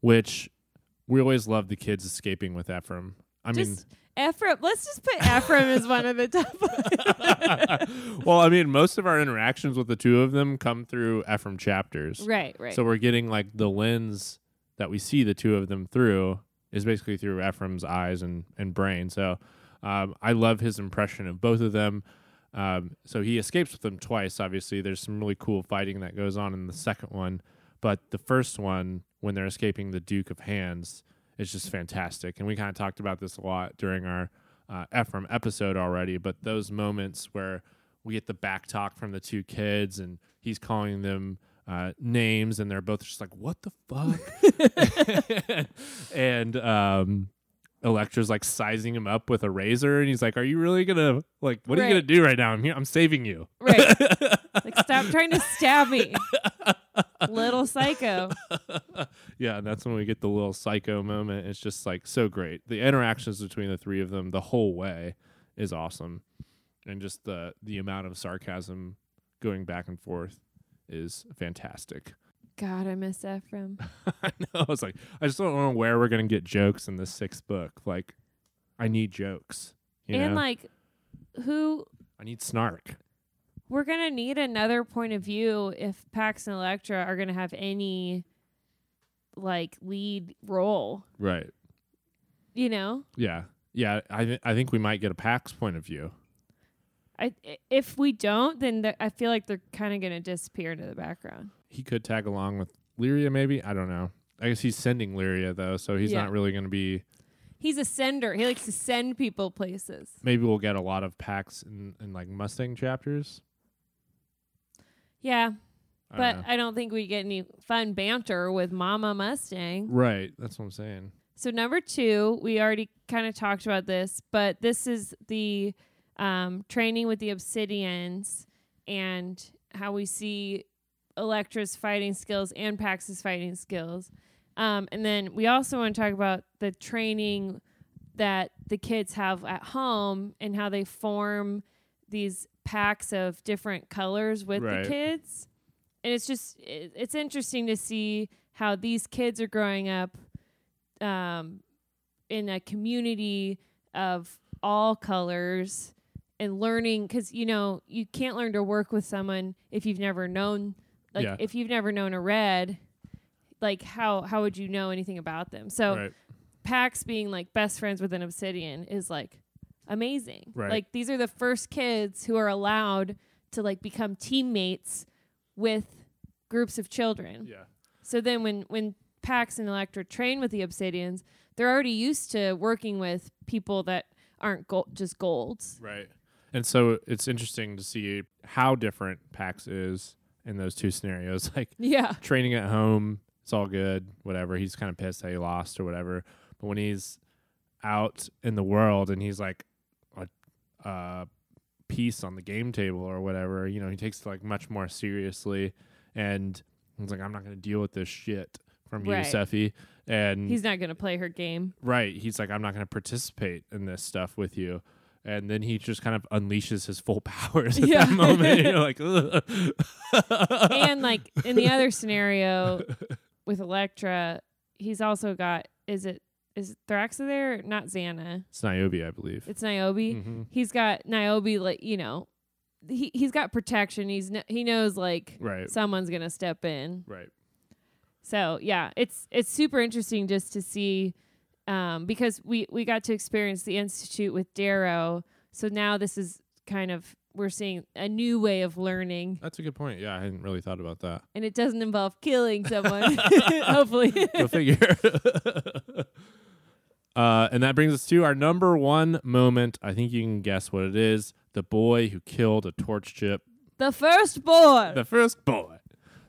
which we always love the kids escaping with Ephraim. I Just Ephraim. Let's just put Ephraim as one of the top. well, I mean, most of our interactions with the two of them come through Ephraim chapters. right, right. So we're getting like the lens that we see the two of them through is basically through Ephraim's eyes and, and brain. So um, I love his impression of both of them. Um, so he escapes with them twice. Obviously, there's some really cool fighting that goes on in the second one, but the first one, when they're escaping the Duke of Hands, is just fantastic. And we kind of talked about this a lot during our uh, Ephraim episode already. But those moments where we get the back talk from the two kids, and he's calling them uh, names, and they're both just like, "What the fuck?" and um, Electra's like sizing him up with a razor, and he's like, "Are you really gonna like? What are you gonna do right now? I'm here. I'm saving you." right. like stop trying to stab me. Little psycho. yeah, and that's when we get the little psycho moment. It's just like so great. The interactions between the three of them the whole way is awesome, and just the the amount of sarcasm going back and forth is fantastic. God, I miss Ephraim. I know. I was like, I just don't know where we're gonna get jokes in the sixth book. Like, I need jokes. You and know, like who I need snark. we're gonna need another point of view if Pax and Electra are gonna have any like lead role. Right. You know? Yeah. Yeah. I th- I think we might get a Pax point of view. I i- if we don't, then th- I feel like they're kind of gonna disappear into the background. He could tag along with Lyria, maybe. I don't know. I guess he's sending Lyria though, so he's Yeah. not really going to be. He's a sender. He likes to send people places. Maybe we'll get a lot of Pax in, in like Mustang chapters. Yeah, I don't but know. I don't think we get any fun banter with Mama Mustang. right. That's what I'm saying. So number two, we already kind of talked about this, but this is the um, training with the Obsidians and how we see Electra's fighting skills and Pax's fighting skills. Um, and then we also want to talk about the training that the kids have at home and how they form these packs of different colors with Right. the kids. And it's just it, it's interesting to see how these kids are growing up um, in a community of all colors and learning because you know you can't learn to work with someone if you've never known like Yeah. if you've never known a red like how how would you know anything about them so right. pax being like best friends with an obsidian is like amazing Right. like these are the first kids who are allowed to like become teammates with groups of children Yeah. so then when when Pax and Electra train with the Obsidians, they're already used to working with people that aren't go- just golds. Right. And so it's interesting to see how different Pax is in those two scenarios. Like Yeah. training at home, it's all good, whatever. He's kind of pissed that he lost or whatever. But when he's out in the world and he's like a, piece on the game table or whatever, you know, he takes it like much more seriously. And he's like, I'm not going to deal with this shit from you, Right. Sefi. And He's not going to play her game. Right. He's like, I'm not going to participate in this stuff with you. And then he just kind of unleashes his full powers at Yeah. that moment. You're like, and like in the other scenario with Electra, he's also got is it is Thraxa there? Not Xana. it's Niobe, I believe. It's Niobe. hmm He's got Niobe like, you know, he he's got protection. He's he knows like Right. someone's going to step in. Right. So yeah, it's it's super interesting just to see um, because we we got to experience the institute with Darrow. So now this is kind of we're seeing a new way of learning, That's a good point. Yeah, I hadn't really thought about that. and it doesn't involve killing someone. Hopefully, Go figure. uh, and that brings us to our number one moment. I think you can guess what it is. The boy who killed a torch ship the first boy. the first boy.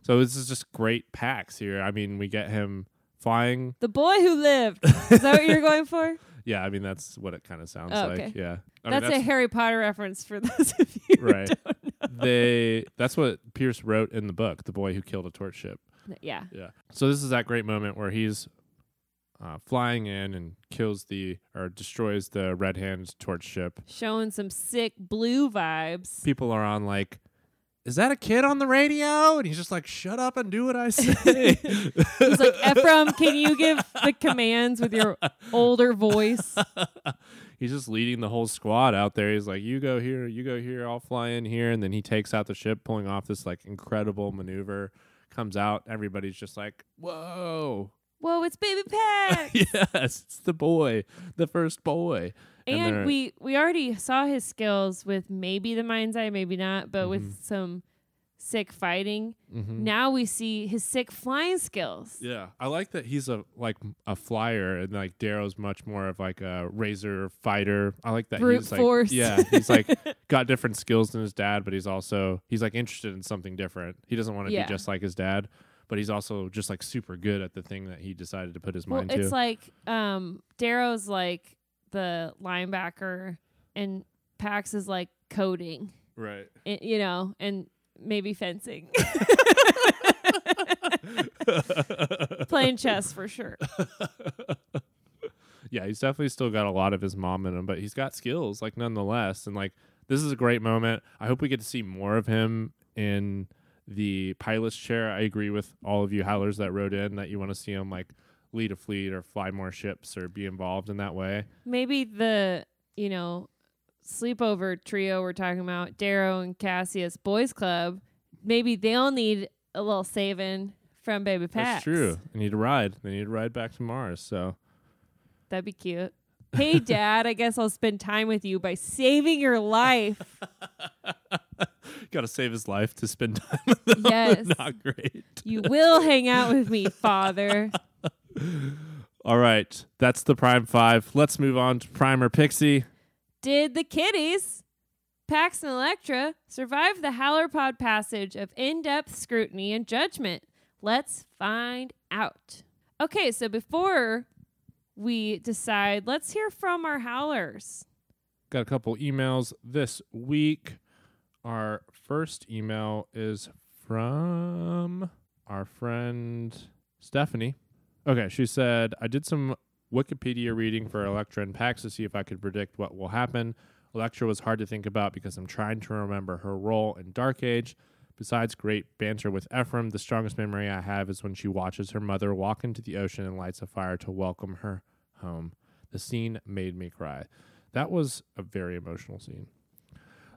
So this is just great Pax here. I mean, we get him flying. The boy who lived. Is that what you're going for? Yeah, I mean that's what it kind of sounds Oh, like. Yeah, I mean, that's, a Harry Potter reference for those of you. who Right. don't know. they. That's what Pierce wrote in the book, "The Boy Who Killed a Torch Ship." Yeah. Yeah. So this is that great moment where he's uh, flying in and kills the or destroys the Red Hand torch ship. Showing some sick blue vibes. People are on like. Is that a kid on the radio? And he's just like, "Shut up and do what I say." He's like, Ephraim, can you give the commands with your older voice? he's just leading the whole squad out there. He's like, "You go here, you go here. I'll fly in here." And then he takes out the ship, pulling off this like incredible maneuver. Comes out, everybody's just like, "Whoa!" Whoa, it's Baby Pack. yes, it's the boy, the first boy. And and we we already saw his skills with maybe the mind's eye, maybe not, but Mhm. with some sick fighting. Mm-hmm. Now we see his sick flying skills. Yeah, I like that he's a like a flyer, and like Darrow's much more of like a razor fighter. I like that Brute he's like, force. yeah, he's like got different skills than his dad, but he's also he's like interested in something different. He doesn't want to Yeah. be just like his dad, but he's also just like super good at the thing that he decided to put his Well, mind it's to. It's like um Darrow's like the linebacker and Pax is like coding, right. i- you know, and maybe fencing. Playing chess for sure. yeah, he's definitely still got a lot of his mom in him, but he's got skills, like nonetheless. And like this is a great moment. I hope we get to see more of him in the pilot's chair. I agree with all of you howlers that wrote in that you want to see him like lead a fleet or fly more ships or be involved in that way. Maybe the, you know, sleepover trio we're talking about, Darrow and Cassius Boys Club, maybe they'll need a little saving from Baby Pax. That's true. They need to ride. They need to ride back to Mars. So That'd be cute. Hey, Dad, I guess I'll spend time with you by saving your life. got to save his life to spend time with them. Yes. Not great. You will hang out with me, Father. All right. That's the Prime 5. Let's move on to Primer Pixie. Did the kitties, Pax and Electra, survive the Howlerpod passage of in depth scrutiny and judgment? Let's find out. Okay, so before we decide let's hear from our howlers. Got a couple emails this week. Our first email is from our friend Stephanie. Okay, she said, I did some Wikipedia reading for Electra and Pax to see if I could predict what will happen. Electra was hard to think about because I'm trying to remember her role in Dark Age. Besides great banter with Ephraim, the strongest memory I have is when she watches her mother walk into the ocean and lights a fire to welcome her home. The scene made me cry. That was a very emotional scene.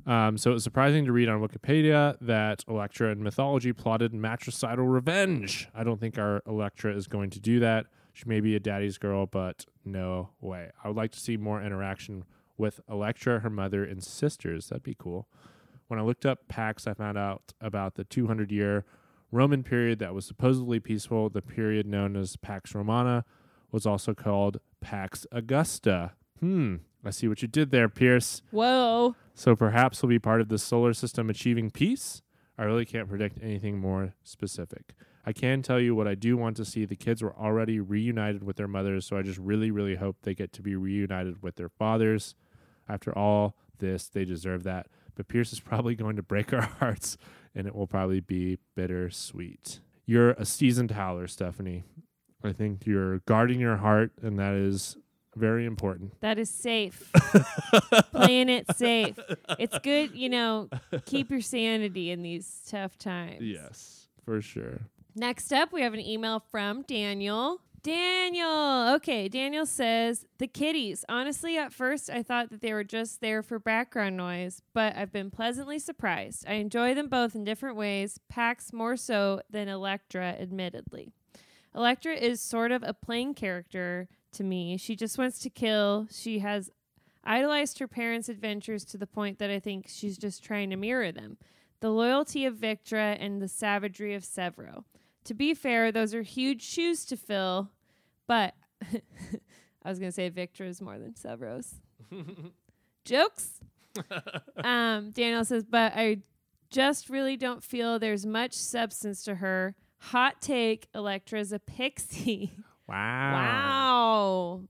Um, so it was surprising to read on Wikipedia that Electra in mythology plotted matricidal revenge. I don't think our Electra is going to do that. She may be a daddy's girl, but no way. I would like to see more interaction with Electra, her mother, and sisters. That'd be cool. When I looked up Pax, I found out about the 200 year Roman period that was supposedly peaceful. The period known as Pax Romana was also called Pax Augusta. Hmm, I see what you did there, Pierce. Whoa. So perhaps we'll be part of the solar system achieving peace? I really can't predict anything more specific. I can tell you what I do want to see. The kids were already reunited with their mothers, so I just really, really hope they get to be reunited with their fathers. After all this, they deserve that. But Pierce is probably going to break our hearts, and it will probably be bittersweet. You're a seasoned howler, Stephanie. I think you're guarding your heart, and that is very important. That is safe. Playing it safe. It's good, you know, keep your sanity in these tough times. Yes, for sure. Next up, we have an email from Daniel. Daniel. Okay, Daniel says, The kitties. Honestly, at first, I thought that they were just there for background noise, but I've been pleasantly surprised. I enjoy them both in different ways, Pax more so than Electra, admittedly. Electra is sort of a plain character to me. She just wants to kill. She has idolized her parents' adventures to the point that I think she's just trying to mirror them. The loyalty of Victra and the savagery of Sevro. To be fair, those are huge shoes to fill, but I was going to say Victra is more than Sevro's. Jokes. um, Daniel says, but I just really don't feel there's much substance to her. Hot take Electra's a pixie. Wow. Wow.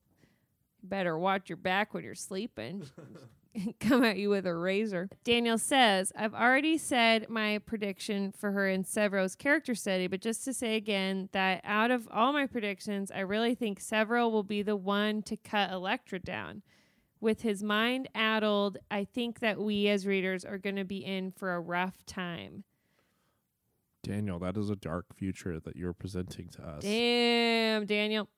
Better watch your back when you're sleeping. And come at you with a razor. Daniel says, I've already said my prediction for her in Sevro's character study, but just to say again that out of all my predictions, I really think Sevro will be the one to cut Electra down. With his mind addled, I think that we as readers are going to be in for a rough time. Daniel, that is a dark future that you're presenting to us. Damn, Daniel.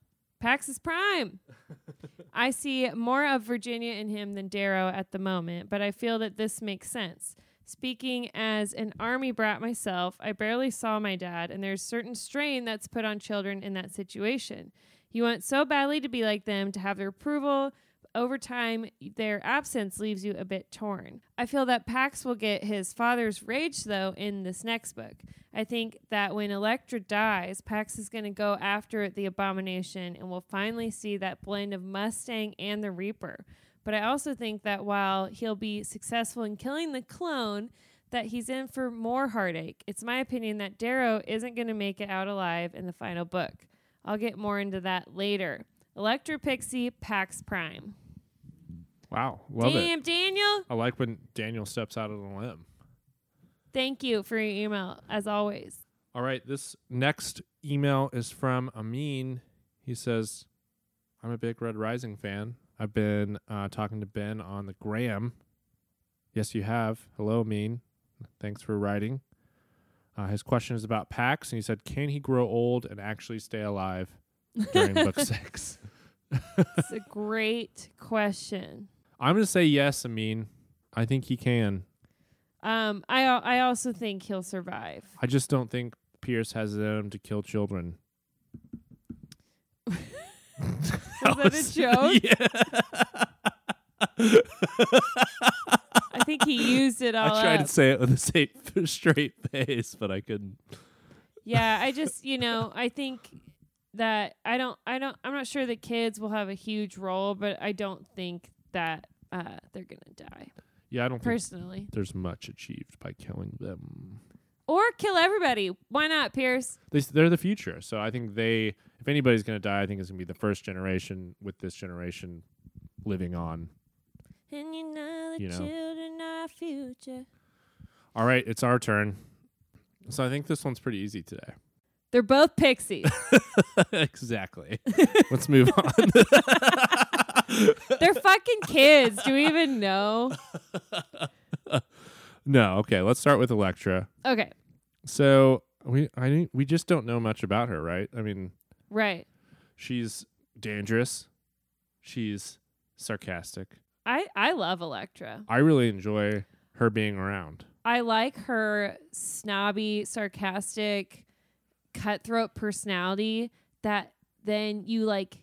Pax is prime. I see more of Virginia in him than Darrow at the moment, but I feel that this makes sense. Speaking as an army brat myself, I barely saw my dad, and there's certain strain that's put on children in that situation. You want so badly to be like them, to have their approval. Over time, their absence leaves you a bit torn. I feel that Pax will get his father's rage, though, in this next book. I think that when Electra dies, Pax is going to go after the abomination, and we'll finally see that blend of Mustang and the Reaper. But I also think that while he'll be successful in killing the clone, that he's in for more heartache. It's my opinion that Darrow isn't going to make it out alive in the final book. I'll get more into that later. Electra Pixie Pax Prime. Wow. Love Damn, it. Daniel. I like when Daniel steps out of the limb. Thank you for your email, as always. All right. This next email is from Amin. He says, I'm a big Red Rising fan. I've been uh, talking to Ben on the gram. Yes, you have. Hello, Amin. Thanks for writing. Uh, his question is about Pax, and he said, Can he grow old and actually stay alive during book six? It's a great question. I'm going to say yes, I mean, I think he can. Um, I I also think he'll survive. I just don't think Pierce has it in him to kill children. Was that a joke? Yeah. I think he used it all I tried up. to say it with a safe, straight face, but I couldn't. yeah, I just you know I think that I don't I don't I'm not sure that kids will have a huge role, but I don't think that uh, they're gonna die Yeah, I don't think personally. there's much achieved by killing them. Or kill everybody. Why not, Pierce? They, they're the future, so I think they, if anybody's gonna die, I think it's gonna be the first generation with this generation living on. And you know the You know. children are future. All right, it's our turn. So I think this one's pretty easy today. They're both pixies. exactly. Let's move on. They're fucking kids. Do we even know? no, okay. Let's start with Electra. Okay. So we I we just don't know much about her, right? I mean, Right. she's dangerous. She's sarcastic. I I love Electra. I really enjoy her being around. I like her snobby, sarcastic, cutthroat personality that then you like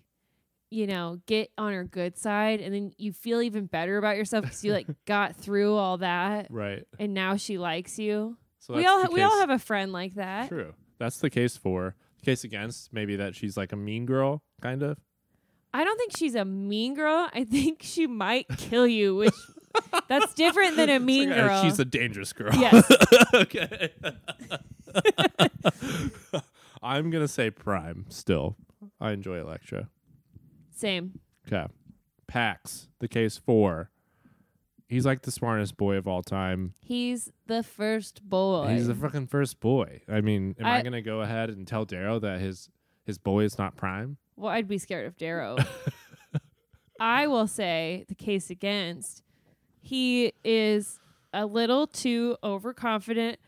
you know, get on her good side and then you feel even better about yourself because you like got through all that Right. and now she likes you. So we all we all have a friend like that. True. That's the case for. The case against maybe that she's like a mean girl, kind of. I don't think she's a mean girl. I think she might kill you, which that's different than a mean uh, girl. she's a dangerous girl. Yes. okay. I'm gonna say Prime. Still, I enjoy Electra. Same. Okay. Pax, the case four. He's like the smartest boy of all time. He's the first boy. He's the fucking first boy. I mean, am I, I- gonna go ahead and tell Darrow that his his boy is not Prime? well, I'd be scared of Darrow. I will say the case against. He is a little too overconfident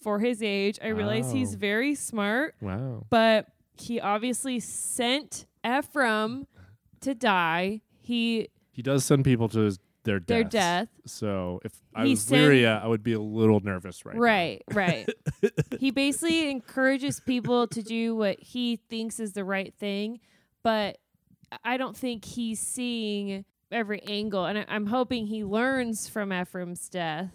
for his age. I realize he's Oh. very smart, Wow. but he obviously sent Ephraim to die. He He does send people to his their their death. So if I He was sent- Lyria, uh, I would be a little nervous right now. Right, right. he basically encourages people to do what he thinks is the right thing, but I don't think he's seeing every angle. And I, I'm hoping he learns from Ephraim's death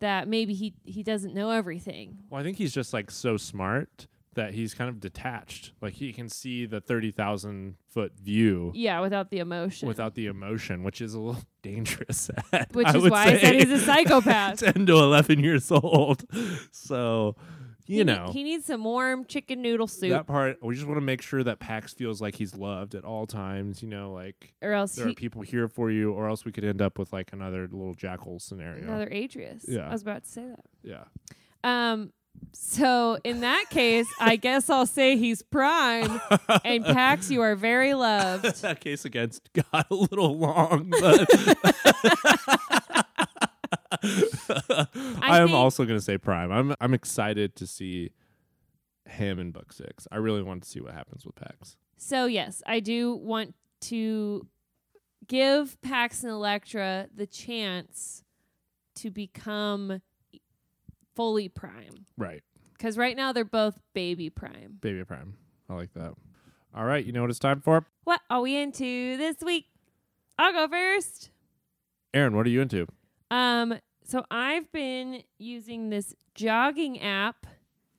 that maybe he, he doesn't know everything. Well, I think he's just like so smart that he's kind of detached. Like he can see the thirty thousand foot view Yeah, without the emotion. without the emotion, which is a little dangerous. At, which I is why I said he's a psychopath. ten to eleven years old. So you He ne- know he needs some warm chicken noodle soup, that part. We just want to make sure that Pax feels like he's loved at all times. You know, like or else there are people here for you, or else we could end up with like another little jackal scenario. another Adrius. Yeah. I was about to say that. yeah. Um. So in that case, I guess I'll say he's prime, and Pax, you are very loved. that case against got a little long, but I, am think- also going to say Prime. I'm I'm excited to see him in book six. I really want to see what happens with Pax. So yes, I do want to give Pax and Electra the chance to become fully prime, Right, because right now they're both baby prime. baby Prime. I like that. All right, you know what it's time for, What are we into this week? I'll go first. Aaron. What are you into? Um, so I've been using this jogging app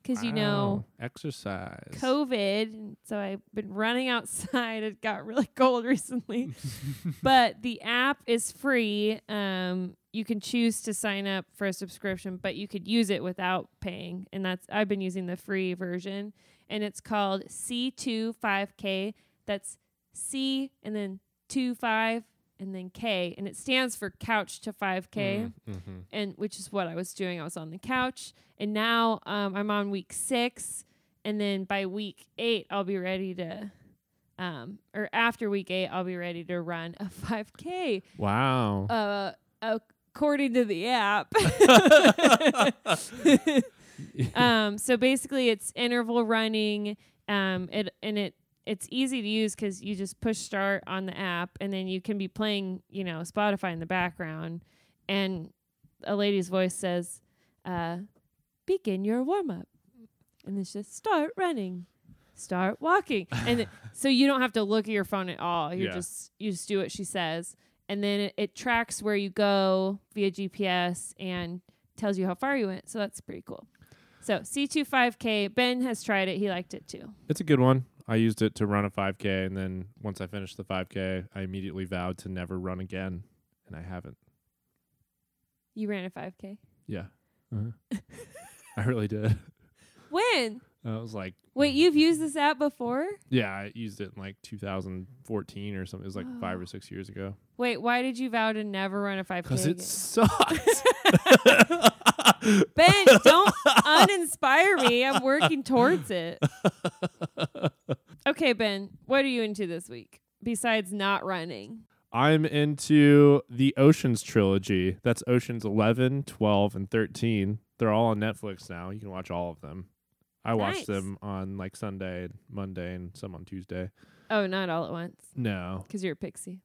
because you know exercise. COVID, so I've been running outside. It got really cold recently, but the app is free. Um, you can choose to sign up for a subscription, but you could use it without paying, and that's I've been using the free version, and it's called C25K. That's C and then two five and then K, and it stands for Couch to 5K Mm-hmm. and which is what I was doing. I was on the couch, and now um, I'm on week six, and then by week eight, I'll be ready to, um, or after week eight, I'll be ready to run a 5K. Wow. Uh, according to the app. um, so basically, it's interval running. Um, it and it it's easy to use because you just push start on the app, and then you can be playing, you know, Spotify in the background, and a lady's voice says, uh, "Begin your warm up," and it's just start running, start walking, and it, so you don't have to look at your phone at all. You Yeah. just you just do what she says, and then it, it tracks where you go via GPS and tells you how far you went. So that's pretty cool. So C25K, Ben has tried it. He liked it too. It's a good one. I used it to run a 5K, and then once I finished the 5K, I immediately vowed to never run again, and I haven't. You ran a 5K. Yeah. Uh-huh. I really did. When? I was like, Wait, mm, you've used mm, this mm. app before? yeah, I used it in like 2014 or something. It was like five or oh. six years ago. Wait, why did you vow to never run a 5K Because it sucks. Ben, don't uninspire me. I'm working towards it. Okay, Ben, what are you into this week besides not running? I'm into the Oceans trilogy. That's Oceans 11, 12, and 13. They're all on Netflix now. You can watch all of them. I watched Nice. them on like Sunday, and Monday, and some on Tuesday. Oh, not all at once No, because you're a pixie.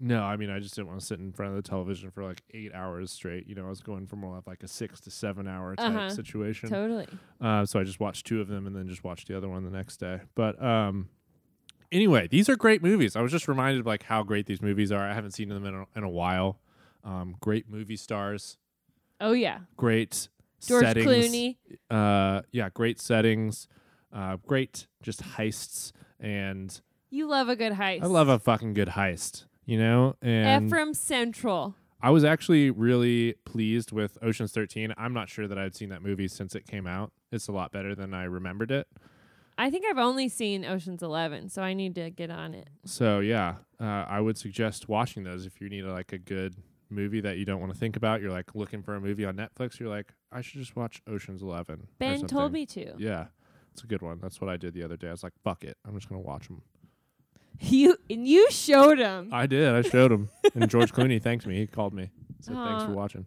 no. I mean, I just didn't want to sit in front of the television for like eight hours straight. You know, I was going for more of like a six to seven hour type Uh-huh. situation. Totally. Uh, so I just watched two of them and then just watched the other one the next day. But um, anyway, these are great movies. I was just reminded of like how great these movies are. I haven't seen them in a, in a while. Um, great movie stars, Oh, yeah. great George settings. Clooney. Uh, yeah, great settings, uh, great just heists, and You love a good heist. I love a fucking good heist. You know, and Ephraim Central. I was actually really pleased with Ocean's 13. I'm not sure that I'd seen that movie since it came out. It's a lot better than I remembered it. I think I've only seen Ocean's Eleven, so I need to get on it. So yeah, uh, I would suggest watching those if you need like a good movie that you don't want to think about. You're like looking for a movie on Netflix. You're like, I should just watch Ocean's Eleven. Ben told me to. Yeah, it's a good one. That's what I did the other day. I was like, fuck it, I'm just gonna watch them. You and you showed him. I did. I showed him, and George Clooney thanked me. He called me. Said thanks for watching.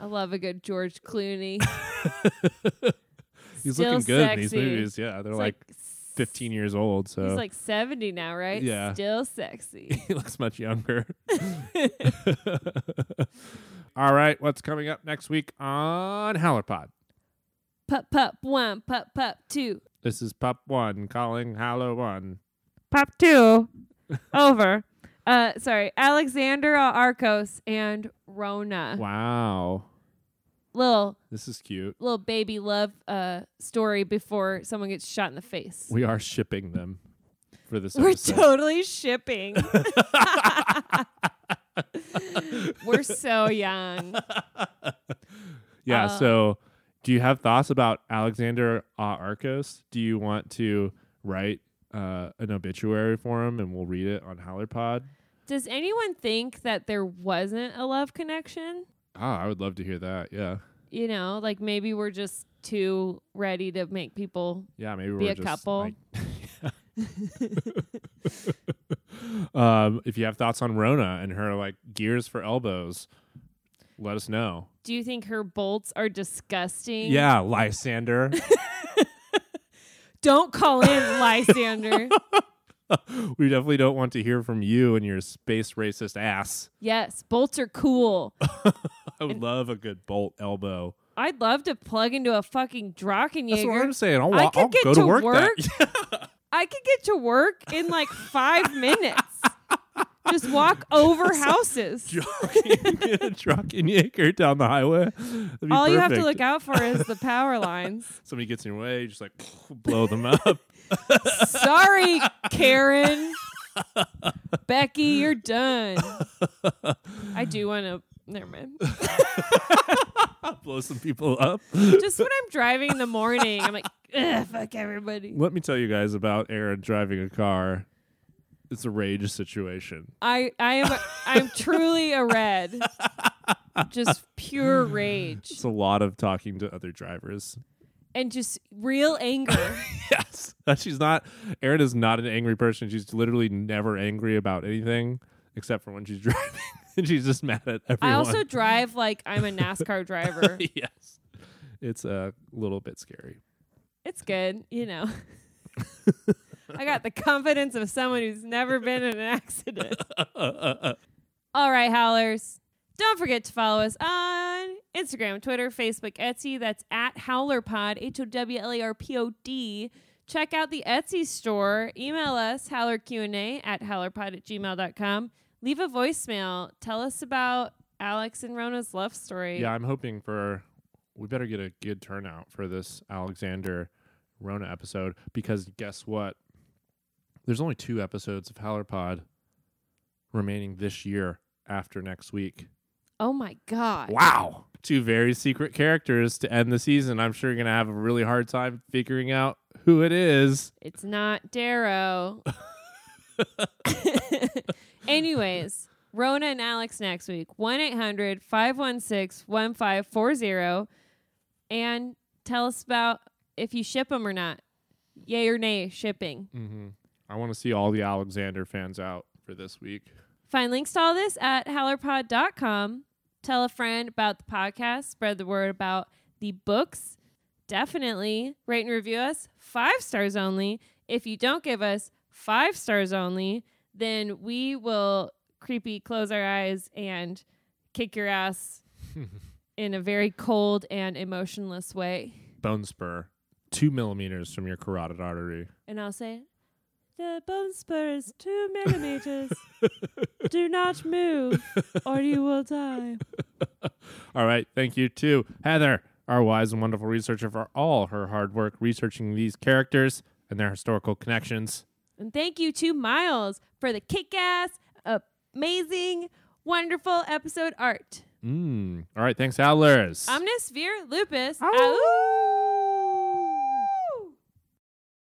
I love a good George Clooney. He's Still looking good in these sexy. movies. Yeah, they're He's like, 15 years old. So He's like 70 now, right? Yeah. Still sexy. he looks much younger. All right, what's coming up next week on Howlerpod? pup, pup, one, pup, pup, two. This is Pup One calling Hallow One. Pup, two. Over. Uh, sorry, Alexandar Arcos and Rhonna. Wow, Little this is cute. little baby love uh story before someone gets shot in the face. We are shipping them for this We're episode. totally shipping. We're so young. yeah. Uh, so, do you have thoughts about Alexandar uh, Arcos? Do you want to write uh, an obituary for him, and we'll read it on Howlerpod? Does anyone think that there wasn't a love connection? Ah, I would love to hear that. Yeah, You know, like maybe we're just too ready to make people. yeah. Maybe Be we're a couple. like- um, if you have thoughts on Rhonna and her like gears for elbows, let us know. Do you think her bolts are disgusting? Yeah, Lysander. Don't call in Lysander. we definitely don't want to hear from you and your space racist ass. yes, bolts are cool. I would love a good bolt elbow. I'd love to plug into a fucking That's what Drachenjäger. I'm saying. I'll, I could I'll get go to to work. work. That. I could get to work in like five minutes. Just walk over houses. Jogging in a truck and Drachenjäger down the highway. All you have to perfect. look out for is the power lines. Somebody gets in your way, just like blow them up. Sorry, Karen. Becky, you're done. I do want to. Never mind. blow some people up. Just when I'm driving in the morning, I'm like, Ugh, fuck everybody. Let me tell you guys about Aaron driving a car. It's a rage situation. I I am I'm truly a red. Just pure rage It's a lot of talking to other drivers. and just real anger. Yes. She's not Erin is not an angry person. She's literally never angry about anything except for when she's driving. And she's just mad at everyone. I also drive like I'm a NASCAR driver. yes. It's a little bit scary. It's good, you know. I got the confidence of someone who's never been in an accident. All right, howlers. Don't forget to follow us on Instagram, Twitter, Facebook, Etsy. That's at HowlerPod, H O W L A R P O D. Check out the Etsy store. Email us, howlerqa at howlerpod at gmail.com. Leave a voicemail. Tell us about Alex and Rhonna's love story. yeah, I'm hoping for we better get a good turnout for this Alexandar Rona episode because guess what? There's only two episodes of Howlerpod remaining this year after next week. Oh my God. Wow. Two very secret characters to end the season. I'm sure you're going to have a really hard time figuring out who it is. It's not Darrow. Anyways, Rhonna and Alex next week. 1 800 516 1540. And tell us about if you ship them or not. Yay or nay, shipping. Mm-hmm. I want to see all the Alexandar fans out for this week. Find links to all this at howlerpod.com. Tell a friend about the podcast. Spread the word about the books. Definitely rate and review us. Five stars only. If you don't give us five stars only, then we will creepy close our eyes and kick your ass in a very cold and emotionless way. Bone spur, two millimeters from your carotid artery. And I'll say, the bone spur is two millimeters. Do not move, or you will die. All right. Thank you to Heather, our wise and wonderful researcher, for all her hard work researching these characters and their historical connections. And thank you to Miles for the kick ass, amazing, wonderful episode art. Mm. All right. Thanks, Howlers. Omnis vir lupus. Ow. Ow.